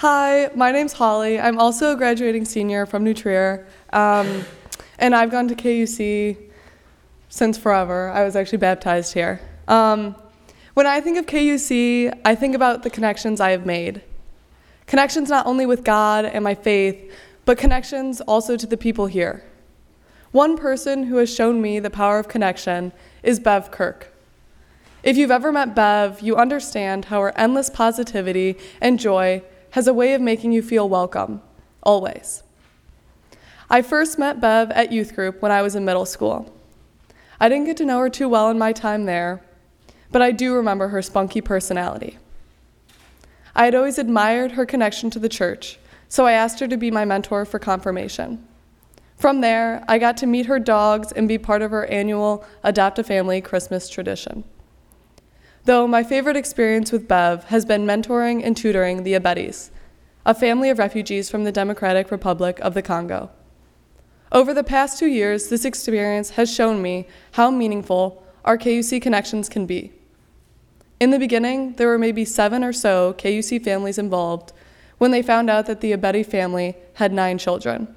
Hi, my name's Holly. I'm also a graduating senior from New Trier, um, and I've gone to KUC since forever. I was actually baptized here. Um, when I think of KUC, I think about the connections I have made. Connections not only with God and my faith, but connections also to the people here. One person who has shown me the power of connection is Bev Kirk. If you've ever met Bev, you understand how her endless positivity and joy has a way of making you feel welcome, always. I first met Bev at youth group when I was in middle school. I didn't get to know her too well in my time there, but I do remember her spunky personality. I had always admired her connection to the church, so I asked her to be my mentor for confirmation. From there, I got to meet her dogs and be part of her annual Adopt a Family Christmas tradition. Though my favorite experience with Bev has been mentoring and tutoring the Abetis, a family of refugees from the Democratic Republic of the Congo. Over the past two years, this experience has shown me how meaningful our KUC connections can be. In the beginning, there were maybe seven or so KUC families involved when they found out that the Abeti family had nine children.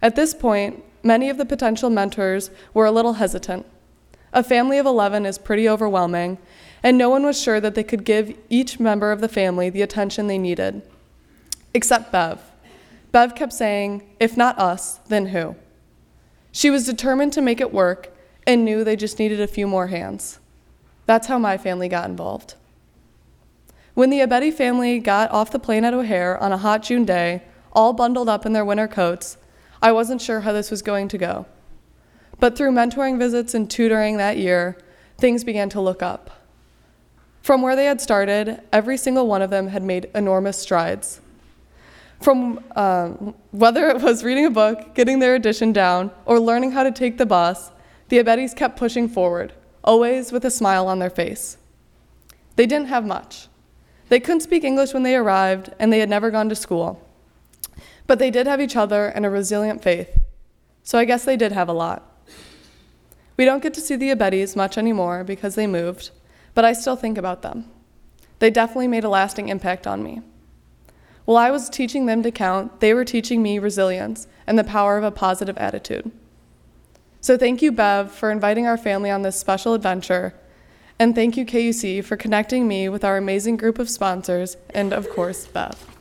At this point, many of the potential mentors were a little hesitant. A family of 11 is pretty overwhelming, and no one was sure that they could give each member of the family the attention they needed. Except Bev. Bev kept saying, if not us, then who? She was determined to make it work and knew they just needed a few more hands. That's how my family got involved. When the Abeti family got off the plane at O'Hare on a hot June day, all bundled up in their winter coats, I wasn't sure how this was going to go. But through mentoring visits and tutoring that year, things began to look up. From where they had started, every single one of them had made enormous strides. From uh, whether it was reading a book, getting their addition down, or learning how to take the bus, the Abetis kept pushing forward, always with a smile on their face. They didn't have much. They couldn't speak English when they arrived, and they had never gone to school. But they did have each other and a resilient faith, so I guess they did have a lot. We don't get to see the Abetis much anymore because they moved, but I still think about them. They definitely made a lasting impact on me. While I was teaching them to count, they were teaching me resilience and the power of a positive attitude. So thank you, Bev, for inviting our family on this special adventure. And thank you, KUC, for connecting me with our amazing group of sponsors, and of course, Bev.